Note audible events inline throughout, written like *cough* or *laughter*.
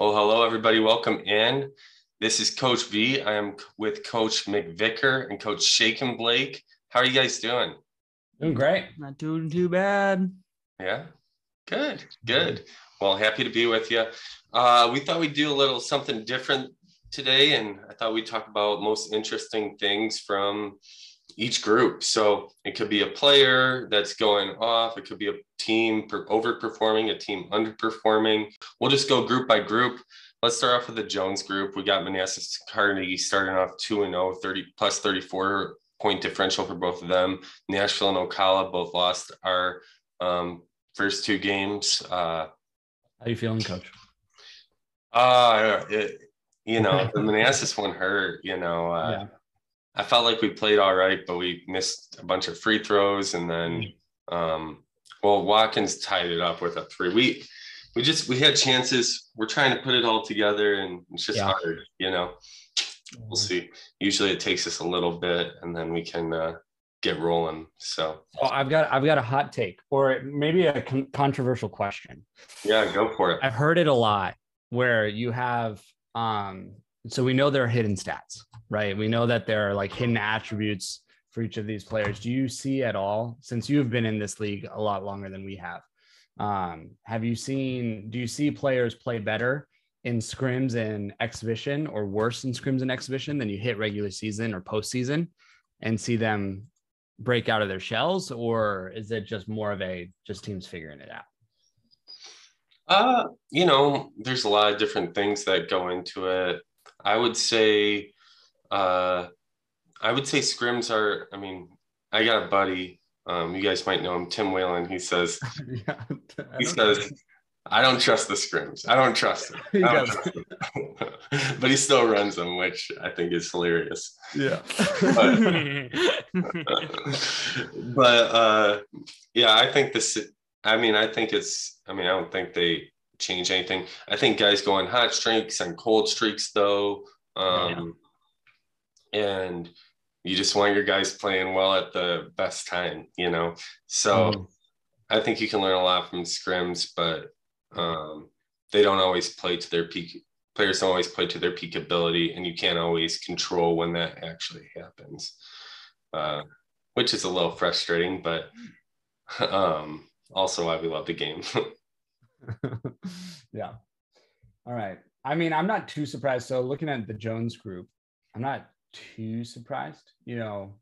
Well, hello, everybody. Welcome in. This is Coach V. I am with Coach McVicker and Coach Shaken Blake. How are you guys doing? Doing great. Not doing too bad. Yeah, good, good. Well, happy to be with you. Uh, we thought we'd do a little something different today, and I thought we'd talk about most interesting things from each group. So it could be a player that's going off, it could be a team overperforming, a team underperforming. We'll just go group by group. Let's start off with the Jones group. We got Manassas Carnegie starting off 2 and 0, 30 plus 34 point differential for both of them. Nashville and Ocala both lost our um, first two games. Uh, How you feeling, coach? Uh, it, you know, the Manassas one hurt, you know. Uh, yeah I felt like we played all right, but we missed a bunch of free throws, and then um, well, Watkins tied it up with a three. We we just we had chances. We're trying to put it all together, and it's just yeah. hard, you know. We'll mm-hmm. see. Usually, it takes us a little bit, and then we can uh, get rolling. So, oh, I've got I've got a hot take, or maybe a con- controversial question. Yeah, go for it. I've heard it a lot where you have um so we know there are hidden stats, right? We know that there are like hidden attributes for each of these players. Do you see at all, since you've been in this league a lot longer than we have, um, have you seen, do you see players play better in scrims and exhibition or worse in scrims and exhibition than you hit regular season or postseason and see them break out of their shells? Or is it just more of a just teams figuring it out? Uh, you know, there's a lot of different things that go into it. I would say, uh, I would say scrims are. I mean, I got a buddy. Um, you guys might know him, Tim Whalen. He says, *laughs* yeah, he says, I don't trust the scrims. I don't trust him. *laughs* Don't trust him. *laughs* but he still runs them, which I think is hilarious. Yeah. but, but uh, yeah, I think this. I mean, I think it's. I mean, I don't think they change anything. I think guys go on hot streaks and cold streaks though. Um, yeah. and you just want your guys playing well at the best time, you know. So mm. I think you can learn a lot from scrims, but um, they don't always play to their peak. Players don't always play to their peak ability, and you can't always control when that actually happens, uh, which is a little frustrating, but *laughs* um, also why we love the game. *laughs* *laughs* yeah. All right. I mean, I'm not too surprised. So looking at the Jones group, I'm not too surprised. You know,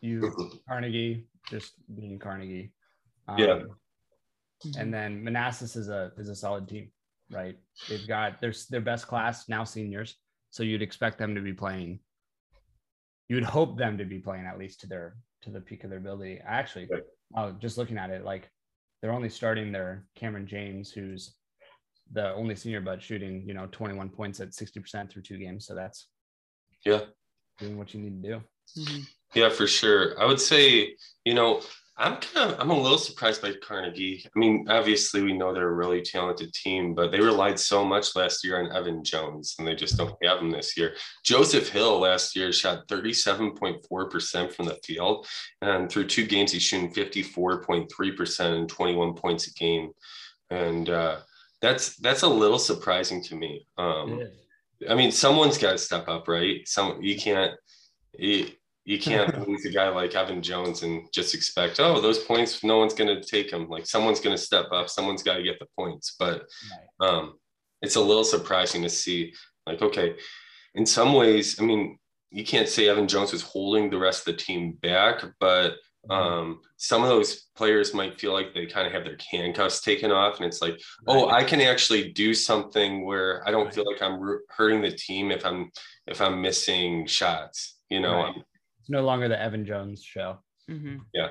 you *laughs* Carnegie just being Carnegie. Um, yeah. And then Manassas is a is a solid team, right? They've got their their best class now seniors, so you'd expect them to be playing. You would hope them to be playing at least to their to the peak of their ability. Actually, oh, just looking at it, like they're only starting their Cameron James, who's the only senior but shooting, you know, 21 points at 60% through two games. So that's yeah, doing what you need to do. Mm-hmm. Yeah, for sure. I would say, you know, I'm kind of I'm a little surprised by Carnegie. I mean, obviously we know they're a really talented team, but they relied so much last year on Evan Jones, and they just don't have him this year. Joseph Hill last year shot 37.4% from the field, and through two games he's shooting 54.3% and 21 points a game, and uh, that's that's a little surprising to me. Um, I mean, someone's got to step up, right? Some you can't. You, you can't *laughs* lose a guy like Evan Jones and just expect, oh, those points, no one's going to take them. Like someone's going to step up, someone's got to get the points. But um, it's a little surprising to see, like, okay, in some ways, I mean, you can't say Evan Jones was holding the rest of the team back, but mm-hmm. um, some of those players might feel like they kind of have their handcuffs taken off, and it's like, oh, I can actually do something where I don't feel like I'm hurting the team if I'm if I'm missing shots. You know, right it's no longer the Evan Jones show. Mm-hmm. Yeah.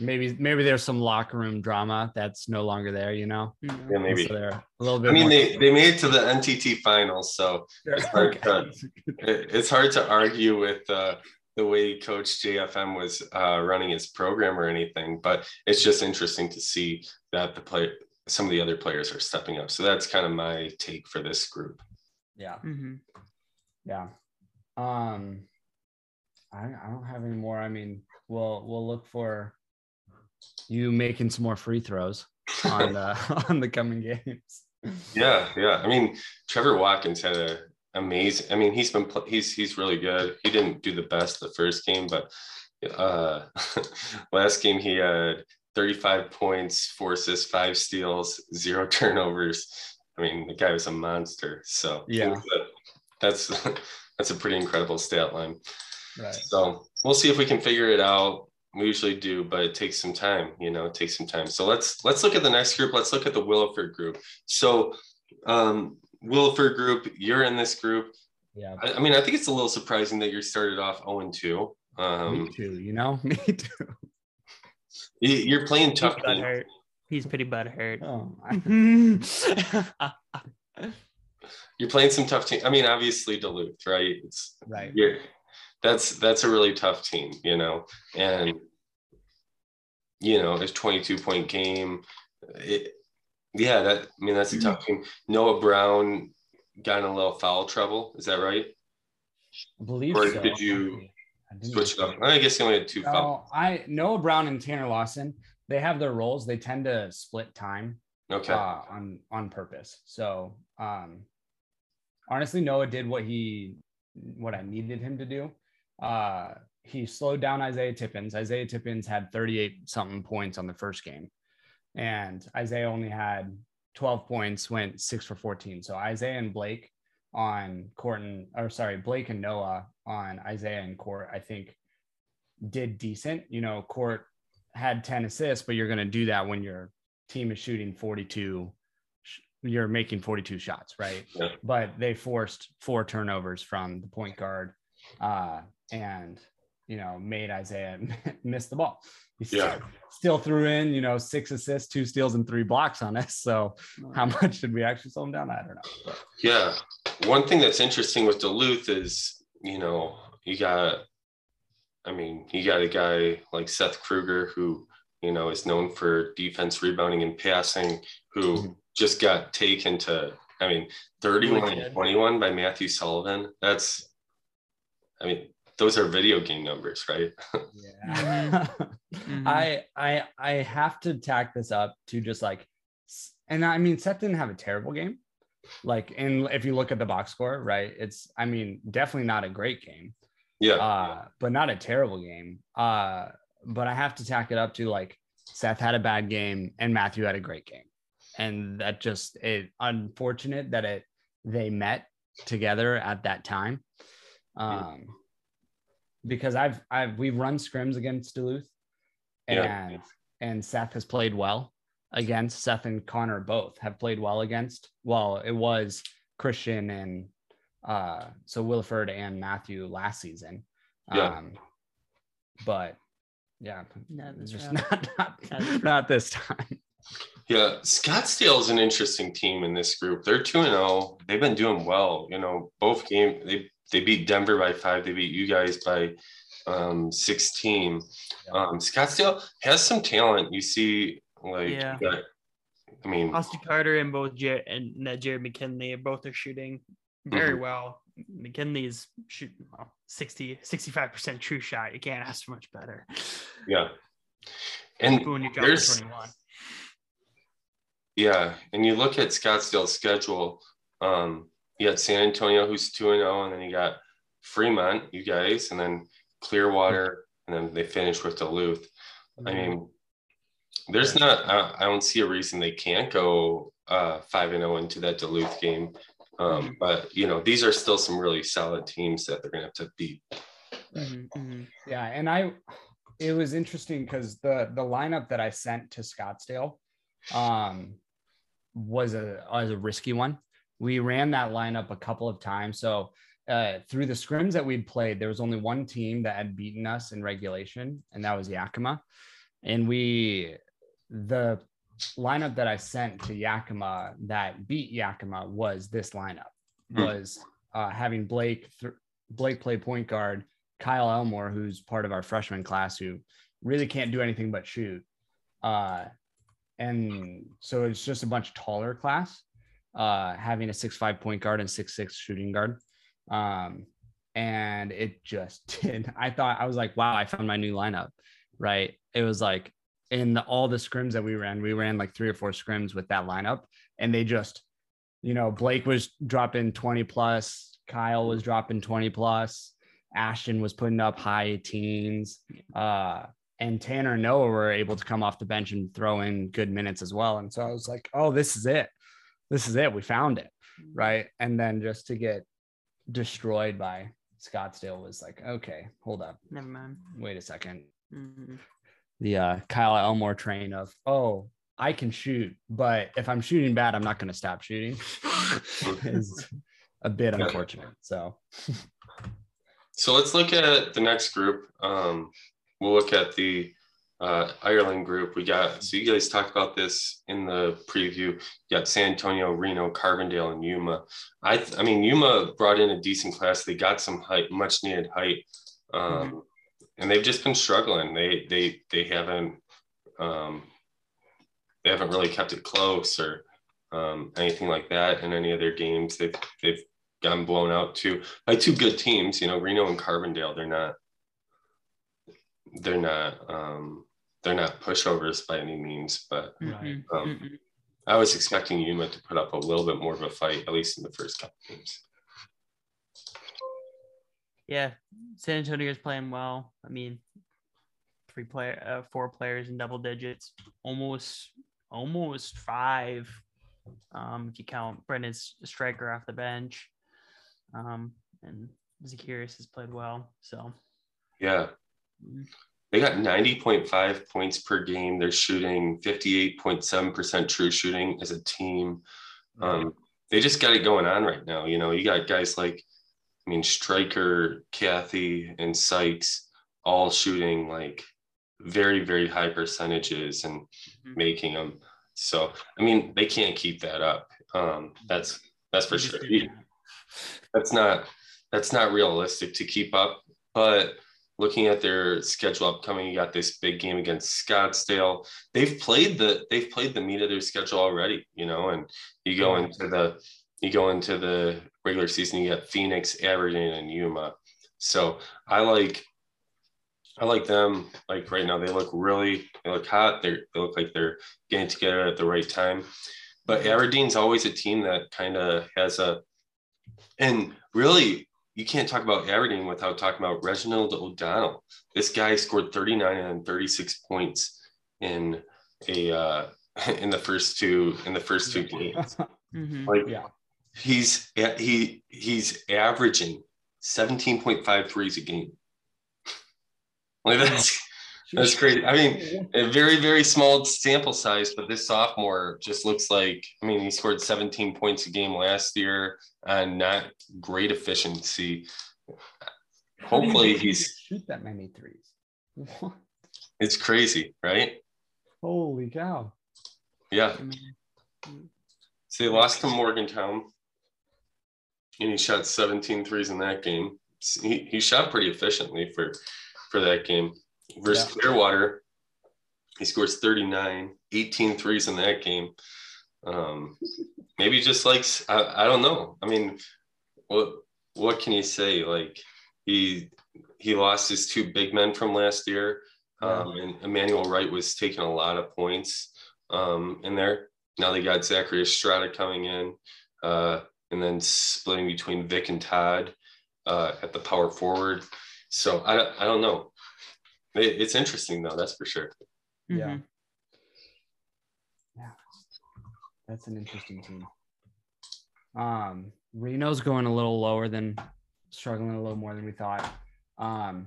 Maybe maybe there's some locker room drama that's no longer there, you know. Mm-hmm. Yeah, maybe so they're a little bit. I mean, they, they made it to the NTT finals, so it's hard to it's hard to argue with uh, the way Coach JFM was uh, running his program or anything. But it's just interesting to see that the play some of the other players are stepping up. So that's kind of my take for this group. Yeah. Mm-hmm. Yeah. Um I, I don't have any more. I mean, we'll we'll look for you making some more free throws on the *laughs* on the coming games. Yeah, yeah. I mean, Trevor Watkins had a amazing. I mean, he's been he's he's really good. He didn't do the best the first game, but uh *laughs* last game he had 35 points, four assists, five steals, zero *laughs* turnovers. I mean, the guy was a monster. So yeah, that's that's a pretty incredible stat line. Right. So we'll see if we can figure it out. We usually do, but it takes some time. You know, it takes some time. So let's let's look at the next group. Let's look at the Williford group. So um, Williford group, you're in this group. Yeah. I, I mean, I think it's a little surprising that you started off 0 2. Um, Me too. You know, *laughs* me too. You're playing tough. He's butt hurt. He's pretty butt hurt. Oh, *laughs* you're playing some tough team. I mean, obviously Duluth, right? It's right. You're, that's that's a really tough team, you know, and you know, it's 22 point game. It, yeah, that I mean that's a tough team. Noah Brown got in a little foul trouble. Is that right? I believe or so. did you switch it up? I guess he only had two fouls. I Noah Brown and Tanner Lawson, they have their roles. They tend to split time. Okay. Uh, on on purpose. So um honestly, Noah did what he what I needed him to do. Uh he slowed down Isaiah Tippins. Isaiah Tippins had 38 something points on the first game. And Isaiah only had 12 points, went six for 14. So Isaiah and Blake on court and or sorry, Blake and Noah on Isaiah and court, I think did decent. You know, court had 10 assists, but you're going to do that when your team is shooting 42 you're making 42 shots, right? Yeah. But they forced four turnovers from the point guard uh, and, you know, made Isaiah *laughs* miss the ball. He yeah. still, still threw in, you know, six assists, two steals, and three blocks on us. *laughs* So how much did we actually slow him down? I don't know. But. Yeah. One thing that's interesting with Duluth is, you know, you got, I mean, you got a guy like Seth Kruger who, you know, is known for defense, rebounding, and passing, who mm-hmm. just got taken to, I mean, 31 and 21 by Matthew Sullivan. That's, I mean, those are video game numbers, right? yeah. *laughs* mm-hmm. I I I have to tack this up to just like and I mean Seth didn't have a terrible game. Like and if you look at the box score, right? It's I mean definitely not a great game. Yeah. Uh, but not a terrible game. Uh, but I have to tack it up to like Seth had a bad game and Matthew had a great game. And that just it unfortunate that it they met together at that time. Um because I've I've we've run scrims against Duluth and yeah. and Seth has played well against Seth and Connor both have played well against. Well, it was Christian and uh so Williford and Matthew last season. Yeah. Um but yeah, no, just not not, not this time. Yeah, Scottsdale is an interesting team in this group. They're 2 and 0. They've been doing well, you know, both game they they beat Denver by 5, they beat you guys by um 16. Um Scottsdale has some talent. You see like yeah. Got, I mean Austin Carter and both Jared and uh, Jared McKinley both are shooting very mm-hmm. well. McKinley's shooting well, 60, 65% true shot. You can't ask for much better. Yeah. And when you there's, 21. Yeah. And you look at Scottsdale's schedule, um, you got San Antonio, who's 2 and 0, and then you got Fremont, you guys, and then Clearwater, and then they finish with Duluth. I mm-hmm. mean, there's not, I, I don't see a reason they can't go uh, 5 and 0 into that Duluth game. Um, mm-hmm. but you know, these are still some really solid teams that they're gonna have to beat. Mm-hmm, mm-hmm. Yeah, and I it was interesting because the the lineup that I sent to Scottsdale um was a was a risky one. We ran that lineup a couple of times. So uh, through the scrims that we'd played, there was only one team that had beaten us in regulation, and that was Yakima. And we the lineup that I sent to Yakima that beat Yakima was this lineup hmm. was uh, having Blake th- Blake play point guard, Kyle Elmore, who's part of our freshman class, who really can't do anything but shoot. Uh, and so it's just a bunch taller class, uh, having a six five point guard and six six shooting guard. Um, and it just *laughs* did. I thought I was like, wow, I found my new lineup. Right. It was like in the, all the scrims that we ran, we ran like three or four scrims with that lineup, and they just you know, Blake was dropping 20 plus, Kyle was dropping 20 plus, Ashton was putting up high teens. Uh, and Tanner and Noah were able to come off the bench and throw in good minutes as well. And so I was like, oh, this is it. This is it. We found it. Right. And then just to get destroyed by Scottsdale was like, okay, hold up. Never mind. Wait a 2nd Mm-hmm. The uh, Kyle Elmore train of, oh, I can shoot, but if I'm shooting bad, I'm not going to stop shooting *laughs* is a bit unfortunate. So, *laughs* So let's look at the next group. Um, we'll look at the uh, Ireland group. We got so you guys talked about this in the preview. You got San Antonio, Reno, Carbondale, and Yuma. I I mean Yuma brought in a decent class. They got some height, much needed height, um, and they've just been struggling. They they they haven't um, they haven't really kept it close or um, anything like that in any of their games. They've they've gotten blown out too by two good teams. You know, Reno and Carbondale. They're not. They're not. Um, they're not pushovers by any means, but Right. Mhm. Um, Mhm. I was expecting Yuma to put up a little bit more of a fight, at least in the first couple games. Yeah, San Antonio is playing well. I mean, three player, uh, four players in double digits, almost, almost five. Um, if you count Brendan's striker off the bench, um, and Zacchaeus has played well. So, Yeah, mm, they got 90.5 points per game. They're shooting 58.7% true shooting as a team. Um, they just got it going on right now. You know, you got guys like, I mean, Striker, Kathy, and Sykes all shooting like very, very high percentages and Mhm. making them. So, I mean, they can't keep that up. Um, that's that's for sure. That's not that's not realistic to keep up. But looking at their schedule upcoming, you got this big game against Scottsdale. They've played the they've played the meat of their schedule already, you know, and you go mm-hmm. into the you go into the regular season, you got Phoenix, Aberdeen, and Yuma. So I like I like them. Like right now, they look really they look hot. They they look like they're getting together at the right time. But mm-hmm. Aberdeen's always a team that kind of has a and really you can't talk about Aberdeen without talking about Reginald O'Donnell. This guy scored 39 and 36 points in a uh, *laughs* in the first two in the first two games. *laughs* Mhm. Like yeah. he's he he's averaging 17.5 threes a game. Like that's that's crazy. I mean, a very very small sample size, but this sophomore just looks like. I mean, he scored 17 points a game last year and not great efficiency. How Hopefully, he's shoot that many threes. *laughs* What? it's crazy, right? Holy cow! Yeah. So they lost to Morgantown, and he shot 17 threes in that game. He, he shot pretty efficiently for for that game. Versus Yeah. Clearwater, he scores 39, 18 threes in that game. Um, maybe just likes I, I don't know. I mean, what what can you say? Like he he lost his two big men from last year. Um, and Emmanuel Wright was taking a lot of points um, in there. Now they got Zachary Estrada coming in, uh, and then splitting between Vic and Todd uh, at the power forward. So I, I don't know. It, it's interesting though, that's for sure. Yeah. mhm. Yeah, that's an interesting team. Um, Reno's going a little lower than struggling a little more than we thought. Um,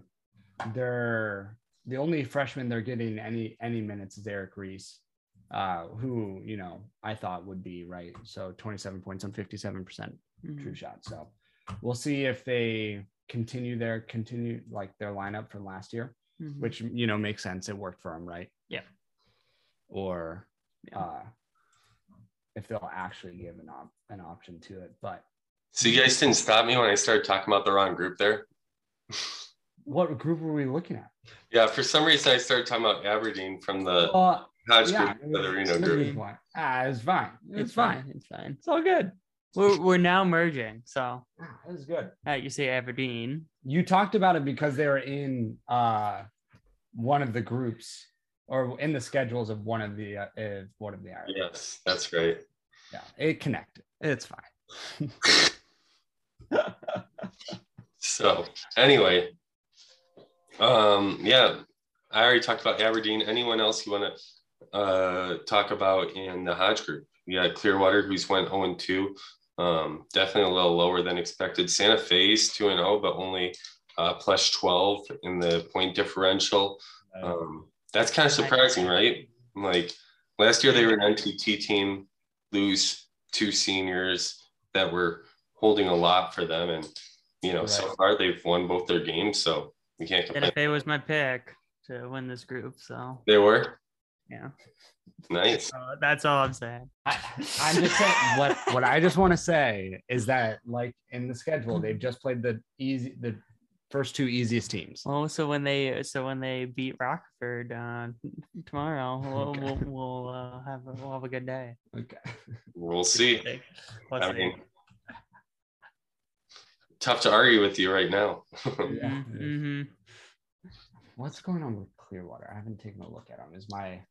they're the only freshman they're getting any any minutes is Eric Reese, uh, who you know I thought would be right. So 27 points on 57 percent Mhm. true shot. So we'll see if they continue their continue like their lineup from last year, Mhm. which you know makes sense. It worked for them, right? Yeah. Or Yeah. uh, if they'll actually give an op- an option to it. But So you guys didn't stop me when I started talking about the wrong group there. what group were we looking at? Yeah, for some reason I started talking about Aberdeen from the Uh, Hodge yeah, group to the Reno group. Ah, it's fine. It's, It's fine. fine. It's fine. It's all good. We're we're now merging. So Ah, It's good. uh, you say Aberdeen. You talked about it because they were in uh, one of the groups or in the schedules of one of the uh, of one of the Irish. Yes, that's great. Yeah, it connected. It's fine. *laughs* So anyway, um, yeah, I already talked about Aberdeen. Anyone else you want to uh, talk about in the Hodge group? We Yeah, Clearwater, who's went 0 2. Um, definitely a little lower than expected. Santa Fe's 2 and 0, but only uh, plus 12 in the point differential. Um, that's kind of surprising, right? Like last year, they were an NTT team, lose two seniors that were holding a lot for them. And, you know, right. so far they've won both their games. So we can't complain. NFA was my pick to win this group. So they were? Yeah. Nice. Uh, that's all I'm saying. I, am just saying *laughs* what what I just want to say is that like in the schedule they've just played the easy the first two easiest teams. Oh, so when they so when they beat Rockford uh, tomorrow, we'll okay. we'll, we'll uh, have a, we'll have a good day. Okay, we'll see. I mean, tough to argue with you right now. yeah. Mm-hmm. What's going on with Clearwater? I haven't taken a look at them. Is my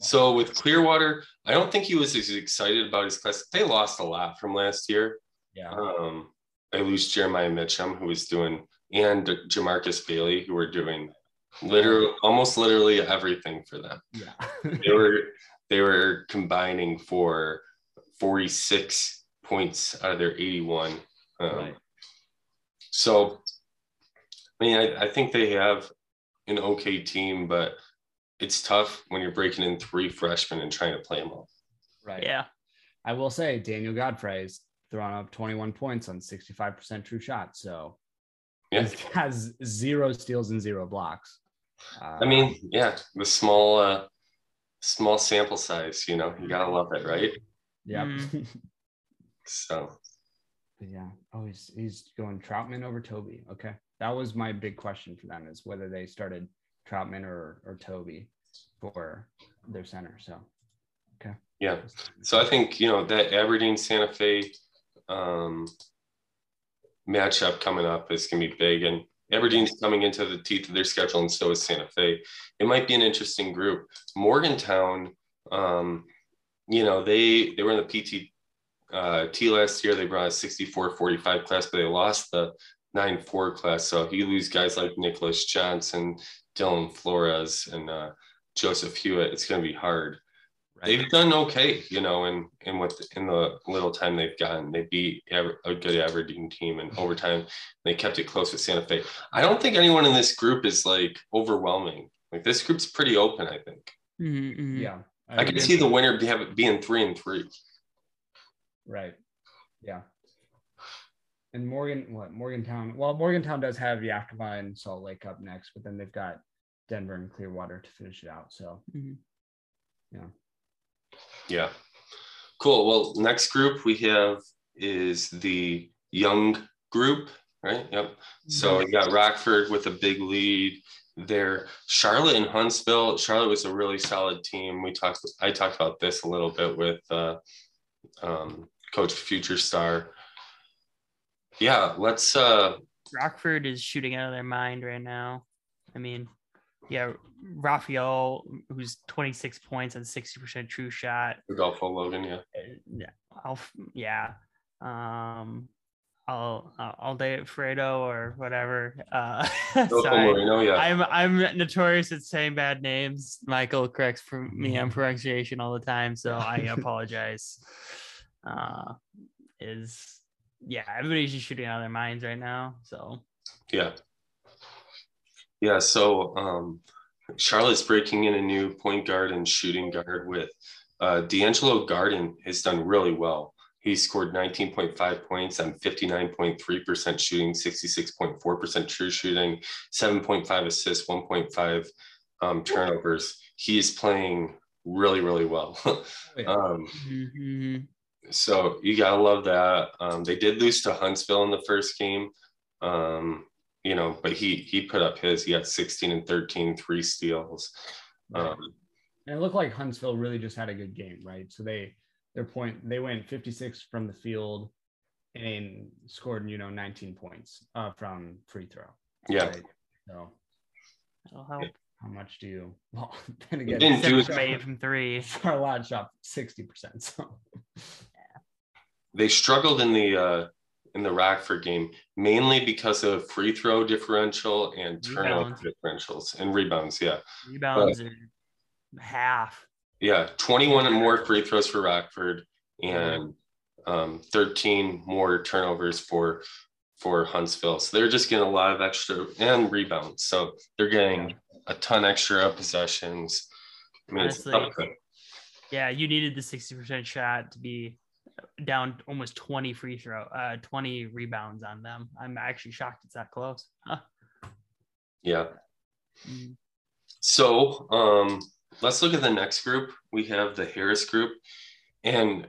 so with Clearwater, I don't think he was as excited about his class. They lost a lot from last year. Yeah. Um, I lose Jeremiah Mitchum, who was doing, and Jamarcus Bailey, who were doing literally almost literally everything for them. Yeah. they were they were combining for 46 points out of their 81. Um, right. So, I mean, I, I think they have an okay team, but it's tough when you're breaking in three freshmen and trying to play them all. Right. Yeah. I will say Daniel Godfrey's thrown up 21 points on 65% true shots. So yeah. has zero steals and zero blocks. Uh, I mean, yeah, the small, uh, small sample size, you know, you gotta love it, right? Yeah. Mm. *laughs* so, yeah. Oh, he's, he's going Troutman over Toby. Okay. That was my big question for them is whether they started Troutman or, or Toby for their center. So, okay. Yeah. So I think, you know, that Aberdeen Santa Fe um, matchup coming up is going to be big. And Aberdeen's coming into the teeth of their schedule, and so is Santa Fe. It might be an interesting group. Morgantown, um, you know, they they were in the PT uh, T last year. They brought a 64-45 class, but they lost the 9-4 class. So you lose guys like Nicholas Johnson, Dylan Flores, and uh, Joseph Hewitt. It's going to be hard. Right. They've done okay, you know, in in what in the little time they've gotten. They beat a good Aberdeen team in overtime. They kept it close with Santa Fe. I don't think anyone in this group is like overwhelming. Like this group's pretty open. I think. Mm-hmm. Yeah, I, I can see the winner be, have, being three and three. Right. Yeah. And Morgan, what Morgantown? Well, Morgantown does have Yakima and Salt Lake up next, but then they've got Denver and Clearwater to finish it out. So, mm-hmm. yeah. Yeah. Cool. Well, next group we have is the young group, right? Yep. So we got Rockford with a big lead there. Charlotte and Huntsville. Charlotte was a really solid team. We talked. I talked about this a little bit with uh, um, Coach Future Star. Yeah, let's. Uh, Rockford is shooting out of their mind right now. I mean, yeah, Raphael, who's 26 points and 60% true shot. Rodolfo Logan, yeah. Yeah. I'll, yeah. Um, I'll I'll date Fredo or whatever. Uh, *laughs* sorry. Moreno, yeah. I'm I'm notorious at saying bad names. Michael corrects for me on pronunciation all the time, so I *laughs* apologize. Uh, is yeah, everybody's just shooting out of their minds right now. So yeah, yeah, so um, Charlotte's breaking in a new point guard and shooting guard with uh, D'Angelo Garden has done really well. He scored 19.5 points on 59.3% shooting, 66.4% true shooting, 7.5 assists, 1.5 um, turnovers. He is playing really, really well. *laughs* um, mm-hmm. So you gotta love that. Um, they did lose to Huntsville in the first game. Um, you know, but he he put up his. He had 16 and 13, three steals. Um, and it looked like Huntsville really just had a good game, right? So they their point they went 56 from the field and scored you know 19 points uh, from free throw. Yeah. Right? So that'll help. how much do you? *laughs* Well, then again, didn't do it- from eight from three. *laughs* our lot shot sixty percent. So they struggled in the uh in the Rockford game mainly because of free throw differential and turnover differentials and rebounds. Yeah, Rebounds are half. yeah, twenty one more free throws for Rockford and um, thirteen more turnovers for for Huntsville. So they're just getting a lot of extra and rebounds. So they're getting a ton extra possessions. I mean, Honestly, Yeah, you needed the 60% shot to be down almost 20 free throw, uh, 20 rebounds on them. I'm actually shocked it's that close. Huh. yeah. Mm. So um, let's look at the next group. We have the Harris group. And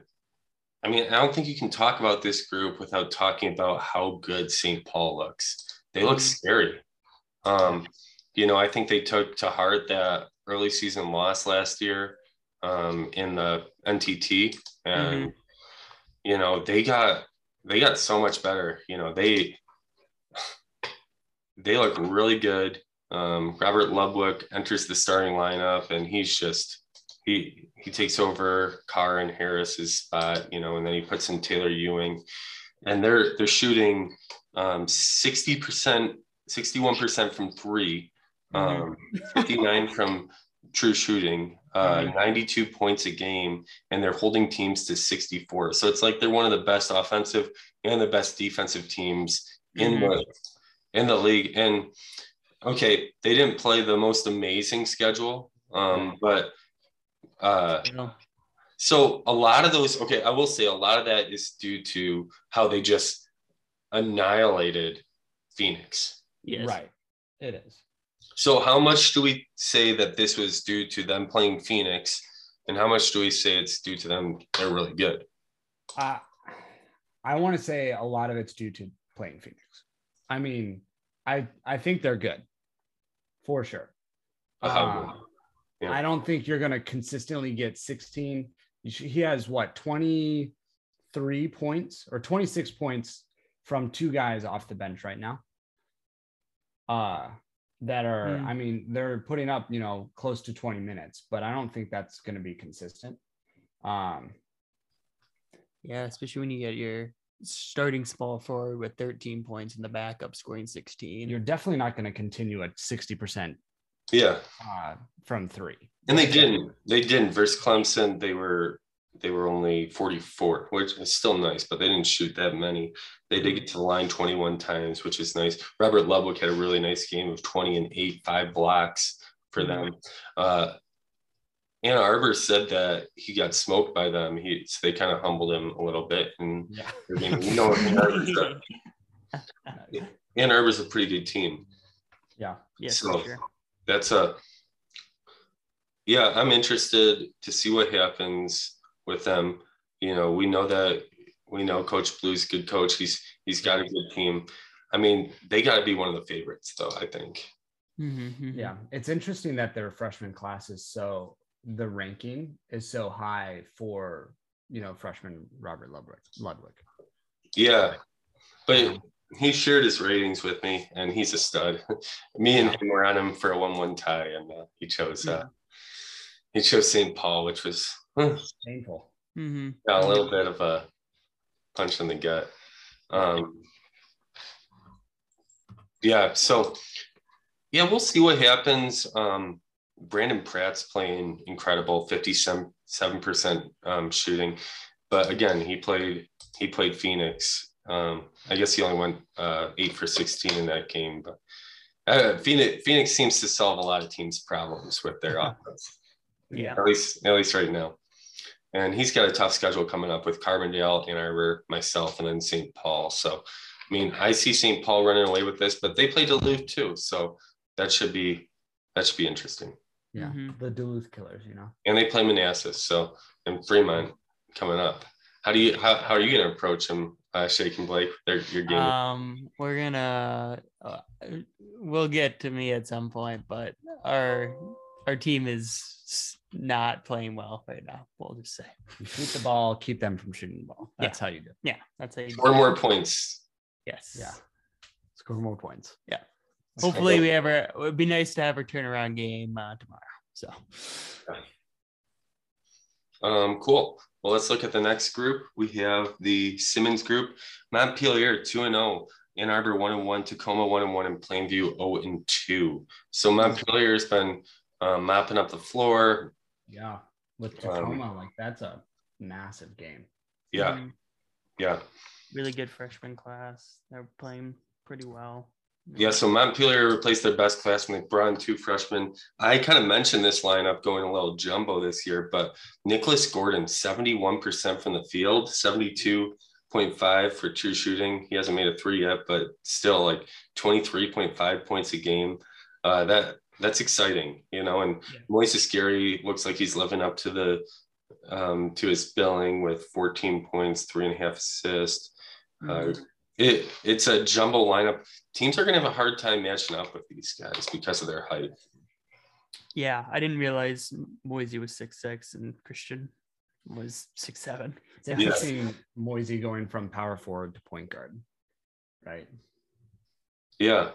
I mean, I don't think you can talk about this group without talking about how good St. Paul looks. They look Mhm. scary. Um, you know, I think they took to heart that early season loss last year um, in the NTT. And, you know, they got they got so much better. You know, they they look really good. Um, Robert Ludwig enters the starting lineup, and he's just he he takes over Carr and Harris's spot, you know, and then he puts in Taylor Ewing, and they're they're shooting um, sixty percent, sixty one percent from three, um, fifty nine from true shooting, uh, Mhm. ninety two points a game, and they're holding teams to sixty four. So it's like they're one of the best offensive and the best defensive teams in Mhm. the in the league. And okay, they didn't play the most amazing schedule, um, but uh, You know, so a lot of those, okay, I will say a lot of that is due to how they just annihilated Phoenix. yes. right, it is. So how much do we say that this was due to them playing Phoenix, and how much do we say it's due to them? They're really good. Uh, I want to say a lot of it's due to playing Phoenix. I mean, I I think they're good, for sure. How Uh. Yeah. I don't think you're going to consistently get 16. He has what 23 points or 26 points from two guys off the bench right now. Uh that are Hmm. I mean they're putting up, you know, close to 20 minutes, but I don't think that's going to be consistent. Um Yeah, especially when you get your starting small forward with 13 points and the backup scoring 16. you're definitely not going to continue at 60% Yeah, uh from 3. and they didn't. They didn't. Versus Clemson, they were they were only 44, which is still nice, but they didn't shoot that many. They did get to the line 21 times, which is nice. Robert Ludwig had a really nice game of 20 and 8, five blocks for them. Uh, Ann Arbor said that he got smoked by them. He so they kind of humbled him a little bit. And Yeah. I mean, we know Ann Arbor's a, *laughs* Ann Arbor's a pretty good team. Yeah. yes, So- sure. That's a yeah, I'm interested to see what happens with them. You know, we know that we know Coach Blue's a good coach. He's he's got a good team. I mean, they got to be one of the favorites, though. I think. Mhm, mhm. Yeah, it's interesting that their freshman class is so the ranking is so high for you know freshman Robert Ludwig. Ludwig. Yeah, but he shared his ratings with me, and he's a stud. me and him were on him for a one-one tie, and uh, he chose uh, he chose St. Paul, which was huh, Painful. Mhm. got a little bit of a punch in the gut. Um, yeah, so yeah, we'll see what happens. Um, Brandon Pratt's playing incredible, 57% um, shooting. But again, he played he played Phoenix. Um, I guess he only went uh, eight for 16 in that game. But uh, Phoenix, Phoenix seems to solve a lot of teams' problems with their *laughs* offense Yeah. at least at least right now. And he's got a tough schedule coming up with Carbondale, Ann Arbor, myself, and then St. Paul. So, I mean, I see St. Paul running away with this, but they play Duluth too, so that should be that should be interesting. Yeah, Mhm. the Duluth Killers. You know. And they play Manassas, so and Fremont coming up. How do you how, how are you going to approach them, uh, Shake and Blake? Their your game. Um, we're gonna uh, we'll get to me at some point, but our our team is s- not playing well right now. We'll just say, You shoot the ball, keep them from shooting the ball. That's how you do. it. yeah, that's how you. Four more points. Yes. Yeah. Score more points. Yeah. Hopefully, we ever. It would be nice to have a turnaround game uh, tomorrow. So, Um, cool. Well, let's look at the next group. We have the Simmons group. Montpelier 2 and 0, Ann Arbor 1 and 1, Tacoma 1 and 1, and Plainview 0 and 2. So Matt Montpelier has been um, mopping up the floor. Yeah, with Tacoma, like that's a massive game. Yeah, mhm, yeah, really good freshman class. They're playing pretty well. yeah. So Montpelier replaced their best classman. They brought in two freshmen. I kind of mentioned this lineup going a little jumbo this year, but Nicholas Gordon, 71% from the field, 72.5 for true shooting. He hasn't made a three yet, but still like 23.5 points a game. Uh, that that's exciting, you know. And Yeah. Moises Gary looks like he's living up to the um, to his billing with 14 points, three and a half assists. Uh, it it's a jumbo lineup. Teams are going to have a hard time matching up with these guys because of their height. Yeah, I didn't realize Moisey was six six and Christian was six seven. It's Yeah. interesting, Moisey going from power forward to point guard, right? Yeah,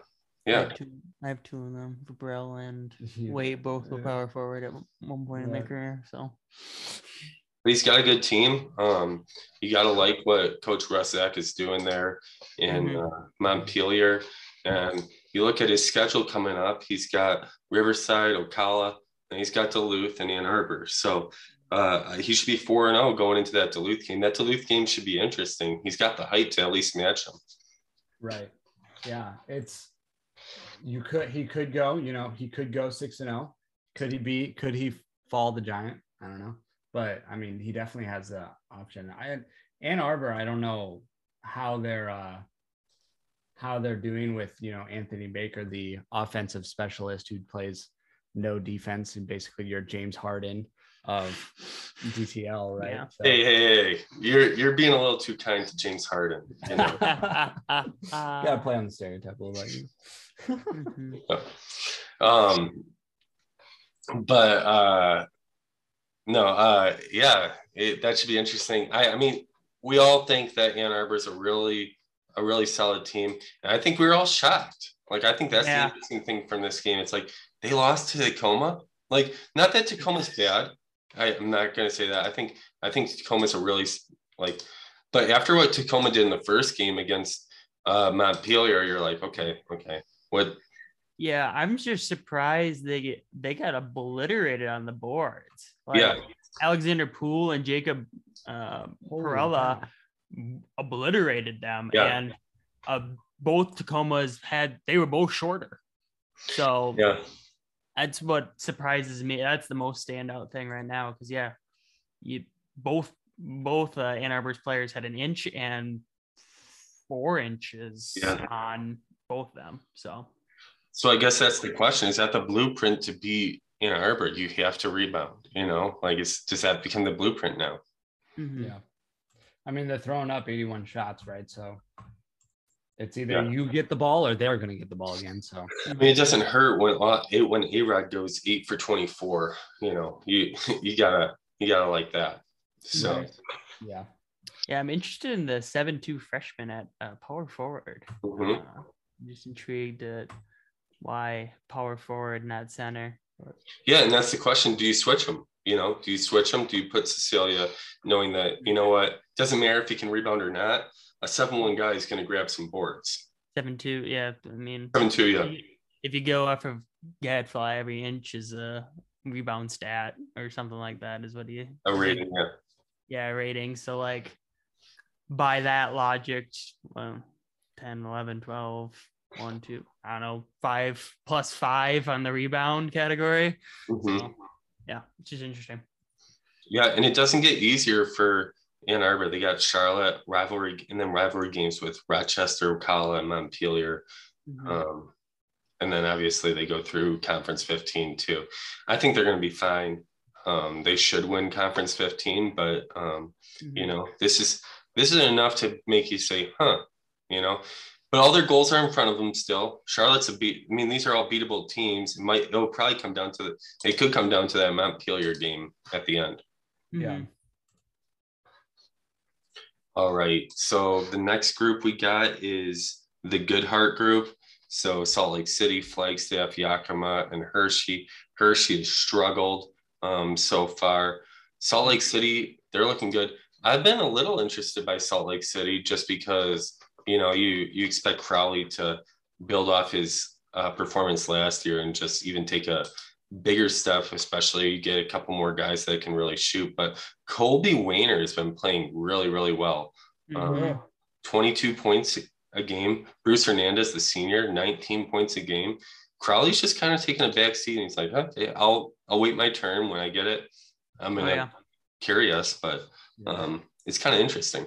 I yeah, have two, I have two of them, Vibrell and *laughs* Yeah. Wade, both were power forward at one point in their career. So but he's got a good team. Um, you got to like what Coach Rusak is doing there in Mhm. uh, Montpelier. And you look at his schedule coming up. He's got Riverside, Ocala, and he's got Duluth and Ann Arbor. So uh, he should be four and zero going into that Duluth game. That Duluth game should be interesting. He's got the height to at least match him. Right. Yeah. It's you could he could go, you know, he could go six and zero. Could he be could he fall the giant? I don't know. But I mean he definitely has the option. I Ann Arbor, I don't know how they're uh how they're doing with you know Anthony Baker, the offensive specialist who plays no defense and basically you're James Harden of DTL, right? Yeah. So- Hey, hey, hey! You're you're being a little too kind to James Harden. You know? *laughs* gotta play on the stereotype a little bit. Mhm. um but uh no uh yeah it, that should be interesting i i mean we all think that ann arbor is a really a really solid team and i think we were all shocked like i think that's Yeah. the interesting thing from this game it's like they lost to tacoma like not that tacoma's bad I, i'm not going to say that i think i think tacoma's a really like but after what tacoma did in the first game against uh montpelier you're like okay okay what Yeah, I'm just surprised they get they got obliterated on the boards. Like Yeah. Alexander Poole and Jacob uh, Perella cow. obliterated them, Yeah. and uh, both Tacomas had they were both shorter. So yeah that's what surprises me. That's the most standout thing right now because yeah, you both both uh, Ann Arbor's players had an inch and four inches Yeah. on both of them. So So I guess that's the question: Is that the blueprint to beat Ann Arbor? You have to rebound. You know, like it's does that become the blueprint now? mhm. Yeah. I mean, they're throwing up 81 shots, right? So it's either Yeah. you get the ball or they're going to get the ball again. So I mean, it doesn't hurt when uh, it when A Rod goes eight for twenty four. You know, you *laughs* you gotta you gotta like that. So Right. yeah. Yeah, I'm interested in the seven-two freshman at uh, power forward. mhm. Uh, I'm just intrigued at why power forward, not center. yeah, and that's the question: Do you switch them? You know, do you switch them? Do you put Cecilia, knowing that you know what doesn't matter if he can rebound or not? A seven one guy is going to grab some boards. Seven-two, yeah. I mean, Seven two, yeah, if you go off of Gadfly, every inch is a rebound stat or something like that. Is what he a rating, yeah. yeah rating. So like by that logic, well, 10, 11, 12, 1, 2, I don't know, five plus five on the rebound category. Mhm. So, yeah, which is interesting. Yeah, and it doesn't get easier for Ann Arbor. They got Charlotte rivalry and then rivalry games with Rochester, Ocala, and Montpelier. Mhm. Um, and then obviously they go through Conference 15 too. I think they're going to be fine. Um, they should win Conference 15, but um, you Mhm. know this is this is enough to make you say, "Huh," you know. But all their goals are in front of them still. Charlotte's a beat. I mean, these are all beatable teams. It might it'll probably come down to the. It could come down to that Montpelier game at the end. Yeah. Mhm. All right. So the next group we got is the Good Heart group. So Salt Lake City, Flagstaff, Yakima, and Hershey. Hershey has struggled um, so far. Salt Lake City, they're looking good. I've been a little interested by Salt Lake City just because you know you you expect Crowley to build off his uh, performance last year and just even take a bigger stuff, especially you get a couple more guys that can really shoot. But Colby Wayner has been playing really, really well. Mm-hmm. Um, 22 points a game. Bruce Hernandez, the senior, 19 points a game. Crowley's just kind of taking a back seat and he's like, okay, I'll I'll wait my turn when I get it. I'm gonna Oh, yeah. carry us, but um, it's kind of interesting.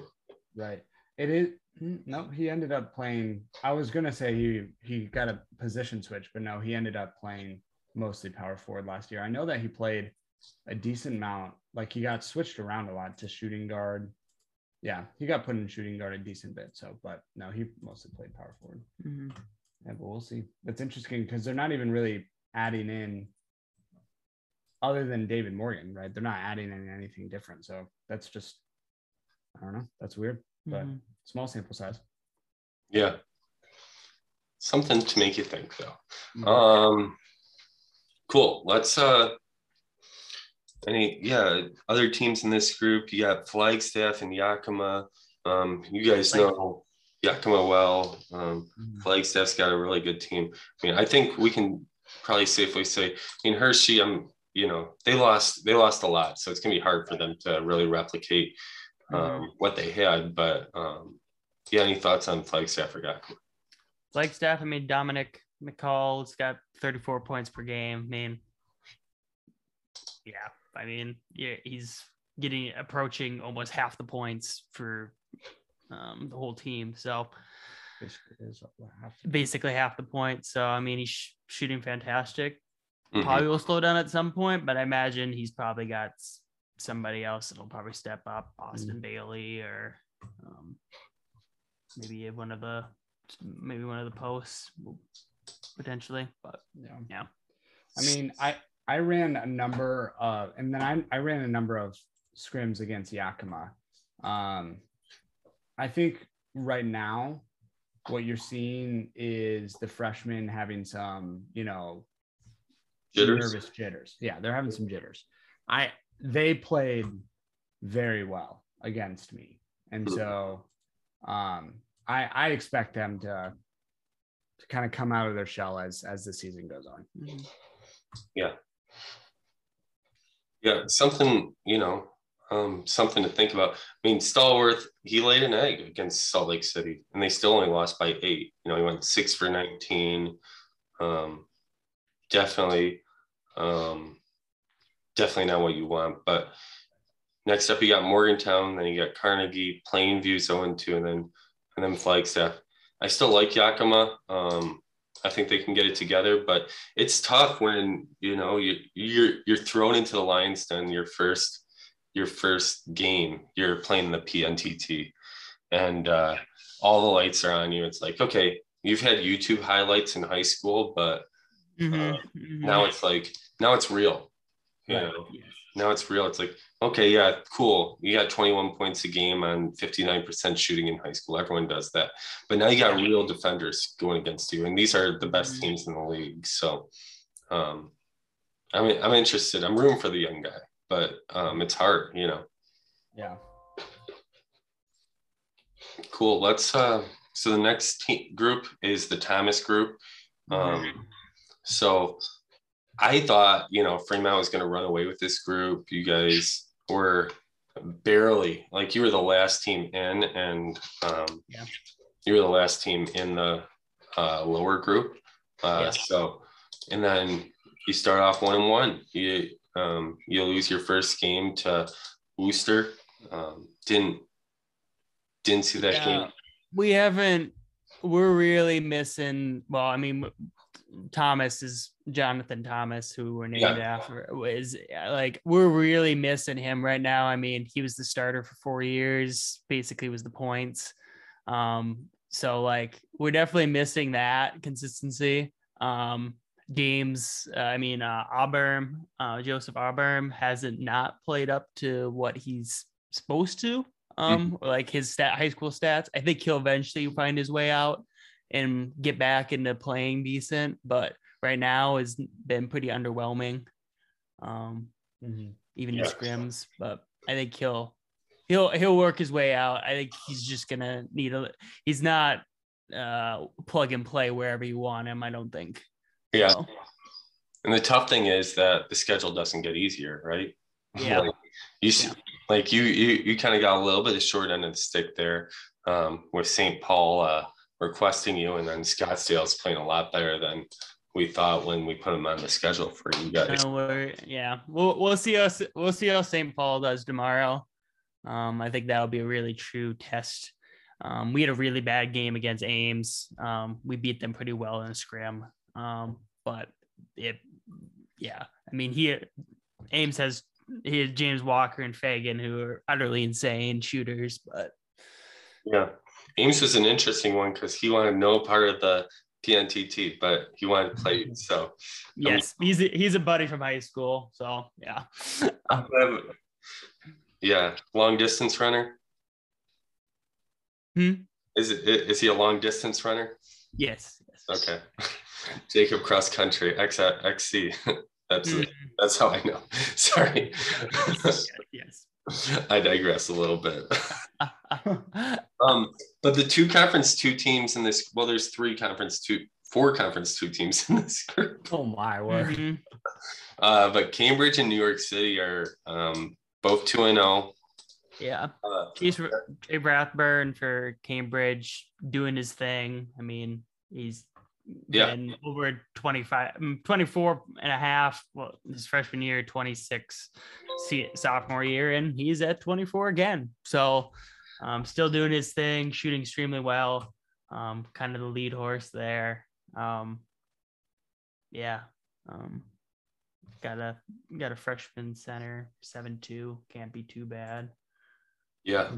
Right. It is. No, he ended up playing. I was gonna say he he got a position switch, but no, he ended up playing mostly power forward last year. I know that he played a decent amount. Like he got switched around a lot to shooting guard. Yeah, he got put in shooting guard a decent bit. So, but no, he mostly played power forward. Mhm. Yeah, but we'll see. That's interesting because they're not even really adding in, other than David Morgan, right? They're not adding in anything different. So that's just, I don't know. That's weird, but Mhm. small sample size. Yeah. Something to make you think though. Mhm. Um, cool. Let's uh, any yeah, other teams in this group. You got Flagstaff and Yakima. Um, you guys know Yakima well. Um, Mhm. Flagstaff's got a really good team. I mean, I think we can probably safely say in Hershey, I'm you know they lost they lost a lot, so it's gonna be hard for them to really replicate um, what they had. But um, yeah, any thoughts on Flagstaff or Yakima? Flagstaff, I mean, Dominic McCall's got 34 points per game. I mean, yeah, I mean, yeah, he's getting approaching almost half the points for um, the whole team. So Basically, is half- basically half the points. So, I mean, he's sh- shooting fantastic. Mhm. Probably will slow down at some point, but I imagine he's probably got somebody else that'll probably step up, Austin Bailey or um, maybe one of the maybe one of the posts potentially. But Yeah. Yeah. I mean, I I ran a number of, and then I I ran a number of scrims against Yakima. Um, I think right now, what you're seeing is the freshmen having some, you know, Jitters? nervous jitters. Yeah, they're having some jitters. I they played very well against me, and Mhm. so um, I I expect them to to kind of come out of their shell as as the season goes on. mhm. Yeah, something, you know, um, something to think about. I mean, Stallworth, he laid an egg against Salt Lake City and they still only lost by eight. You know, he went six for 19. Um, definitely, um, definitely not what you want. But next up, you got Morgantown, then you got Carnegie, Plainview, 0 2, and then, and then Flagstaff. I still like Yakima. Um, I think they can get it together, but it's tough when you know you you're you're thrown into the Lions Den your first your first game. You're playing the PNTT, and uh, all the lights are on you. It's like okay, you've had YouTube highlights in high school, but Mhm, Uh, mhm. now it's like now it's real. You Right. know, now it's real. It's like okay, yeah, cool. You got 21 points a game on 59% shooting in high school. Everyone does that, but now you got real defenders going against you, and these are the best Mhm. teams in the league. So, um, I mean, I'm interested. I'm room for the young guy, but um, it's hard, you know. Yeah. Cool. Let's. Uh, so the next team group is the Thomas group. Um, so I thought, you know, Fremont was going to run away with this group. You guys were barely like you were the last team in, and um, Yeah. you were the last team in the uh, lower group. Uh, Yeah. So, and then you start off one and one. You um, you lose your first game to Worcester. Um, didn't didn't see that Yeah. game. we haven't we're really missing well i mean thomas is jonathan thomas who we're named Yeah. after is like we're really missing him right now. I mean he was the starter for four years basically was the points. Um so like we're definitely missing that consistency. Um games uh, i mean uh auburn uh joseph auburn hasn't not played up to what he's supposed to. Um or like his stat high school stats. I think he'll eventually find his way out and get back into playing decent. But right now has been pretty underwhelming. Um, Mhm. even Yeah. in scrims, but I think he'll he'll he'll work his way out. I think he's just gonna need a he's not uh plug and play wherever you want him, I don't think. Yeah. So, And the tough thing is that the schedule doesn't get easier, right? *laughs* Yeah. Like, you see, Yeah. like you you you kind of got a little bit of short end of the stick there um, with St. Paul uh, requesting you, and then Scottsdale's playing a lot better than we thought when we put them on the schedule for you guys. no, yeah, we'll we'll see us we'll see how St. Paul does tomorrow. Um, I think that'll be a really true test. Um, we had a really bad game against Ames. Um, we beat them pretty well in a scrim. Um, but it, yeah, I mean, he Ames has he has James Walker and Fagan who are utterly insane shooters, but Yeah, Ames was an interesting one because he wanted no part of the PNTT, but he wanted to play. So yes, he's a, he's a buddy from high school. So yeah, Um, *laughs* yeah, long distance runner. Hmm? Is it is he a long distance runner? yes, yes. Okay. *laughs* Jacob cross country X XC. *laughs* That's Mm, that's how I know. Sorry. yes. I digress a little bit. Um, but the two conference two teams in this well, there's three conference two, four conference two teams in this group. Oh my word. Mhm. Uh, but Cambridge and New York City are um, both two and zero. Yeah. Uh, Jay Rathburn for Cambridge doing his thing. I mean, he's Yeah. been over 25, mm, 24 and a half. Well, his freshman year, 26 se- sophomore year, and he's at 24 again. So, um, still doing his thing, shooting extremely well. Um, kind of the lead horse there. Um, yeah. Um, got a got a freshman center, seven two. Can't be too bad yeah,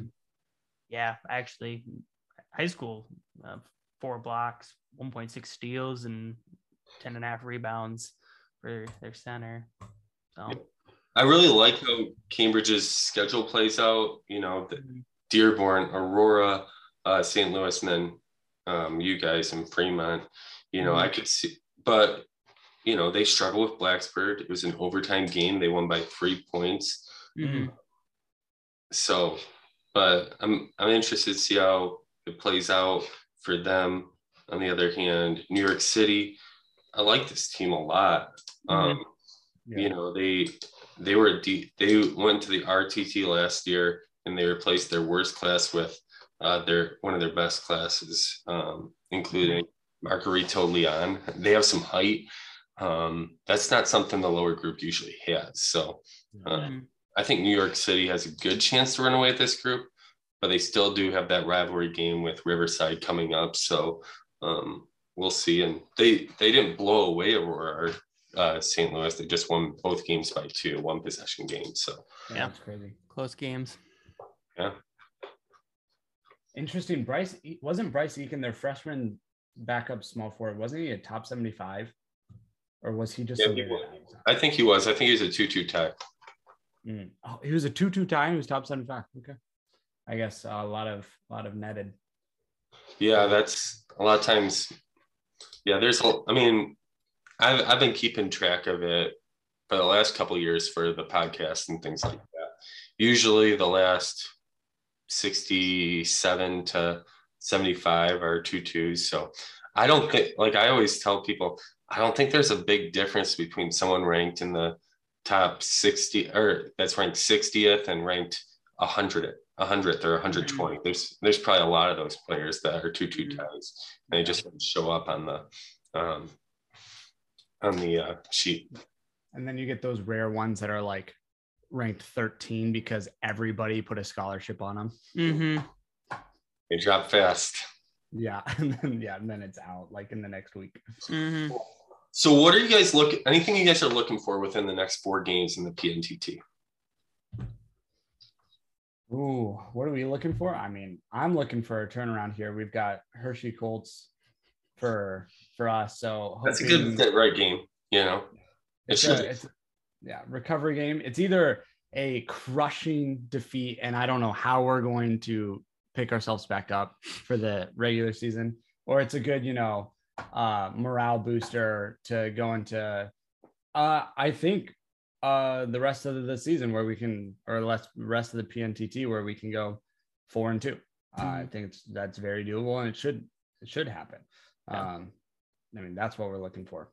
yeah, actually, high school, uh, four blocks, 1.6 steals, and 10 and a half rebounds for their center. So, I really like how Cambridge's schedule plays out. You know, the Dearborn, Aurora, uh, St. Louis, and then um, you guys in Fremont. You know, I could see, but you know, they struggle with Blacksburg. It was an overtime game. They won by three points. mhm. So, but I'm I'm interested to see how it plays out for them. On the other hand, New York City, I like this team a lot. Um, You know, they they were de- they went to the RTT last year and they replaced their worst class with uh, their one of their best classes, um, including Margarito Leon. They have some height. Um, that's not something the lower group usually has. So uh, Mhm. I think New York City has a good chance to run away with this group, but they still do have that rivalry game with Riverside coming up. So um, we'll see. And they they didn't blow away Aurora or uh, St. Louis. They just won both games by two, one possession game. So Yeah. That's crazy. Close games. Interesting. Bryce wasn't Bryce Eakin their freshman backup small forward? Wasn't he a top 75? Or was he just Yeah, he was. I think he was. I think he was a two-two tech. Mm. Oh, he was a two-two tie. He was top 75. Okay. I guess a lot of a lot of netted. Yeah, that's a lot of times. Yeah, there's. a- I mean, I've I've been keeping track of it for the last couple of years for the podcast and things like that. Usually, the last sixty-seven to seventy-five are two twos. So I don't think, like I always tell people, I don't think there's a big difference between someone ranked in the top sixty or that's ranked sixtieth and ranked a hundred, a hundredth or a hundred twenty. There's there's probably a lot of those players that are two two Mhm. ties. And they just show up on the um on the uh, sheet. And then you get those rare ones that are like ranked 13 because everybody put a scholarship on them. hmm They drop fast. Yeah. *laughs* And then yeah, and then it's out like in the next week. hmm So what are you guys looking anything you guys are looking for within the next four games in the PNTT? Ooh, what are we looking for? I mean, I'm looking for a turnaround here. We've got Hershey Colts for for us. So That's a good fit right game, you know. It it's should a, it's, yeah, recovery game. It's either a crushing defeat, and I don't know how we're going to pick ourselves back up for the regular season. or it's a good, you know, uh, morale booster to go into. Uh, I think uh, the rest of the season where we can, or less rest of the PNTT where we can go four and two. Uh, I think it's that's very doable, and it should it should happen. Yeah. Um, I mean, that's what we're looking for.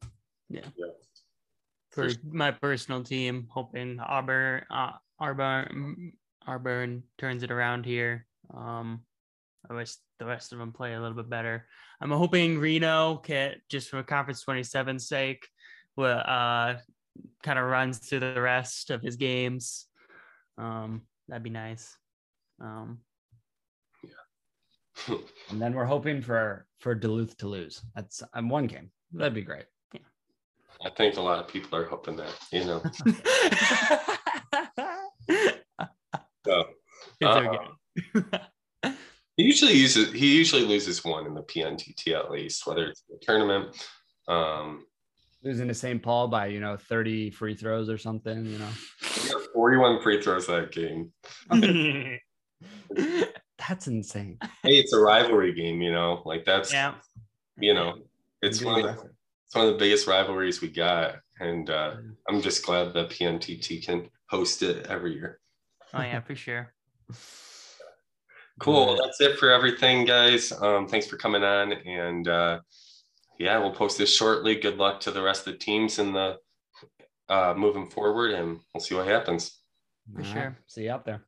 For my personal team, hoping Auburn, uh, Auburn, Auburn turns it around here. Um, I wish the rest of them play a little bit better. I'm hoping Reno can just for conference 27's sake, will uh, kind of runs through the rest of his games. Um, that'd be nice. Um, *laughs* And then we're hoping for for Duluth to lose. That's um, one game. That'd be great. I think a lot of people are hoping that, you know. *laughs* So it's Uh, okay. he usually uses he usually loses one in the PNTT at least, whether it's the tournament. Um, Losing to St. Paul by you know 30 free throws or something. You know, 41 free throws that game. *laughs* that's insane. Hey, it's a rivalry game, you know, like that's yeah. you know, it's Good one of the, effort. It's one of the biggest rivalries we got, and uh, I'm just glad that PNTT can host it every year. Oh yeah, for sure. Cool. Well, that's it for everything, guys. Um, thanks for coming on, and uh, yeah, we'll post this shortly. Good luck to the rest of the teams in the uh, moving forward, and we'll see what happens. For sure. See you out there.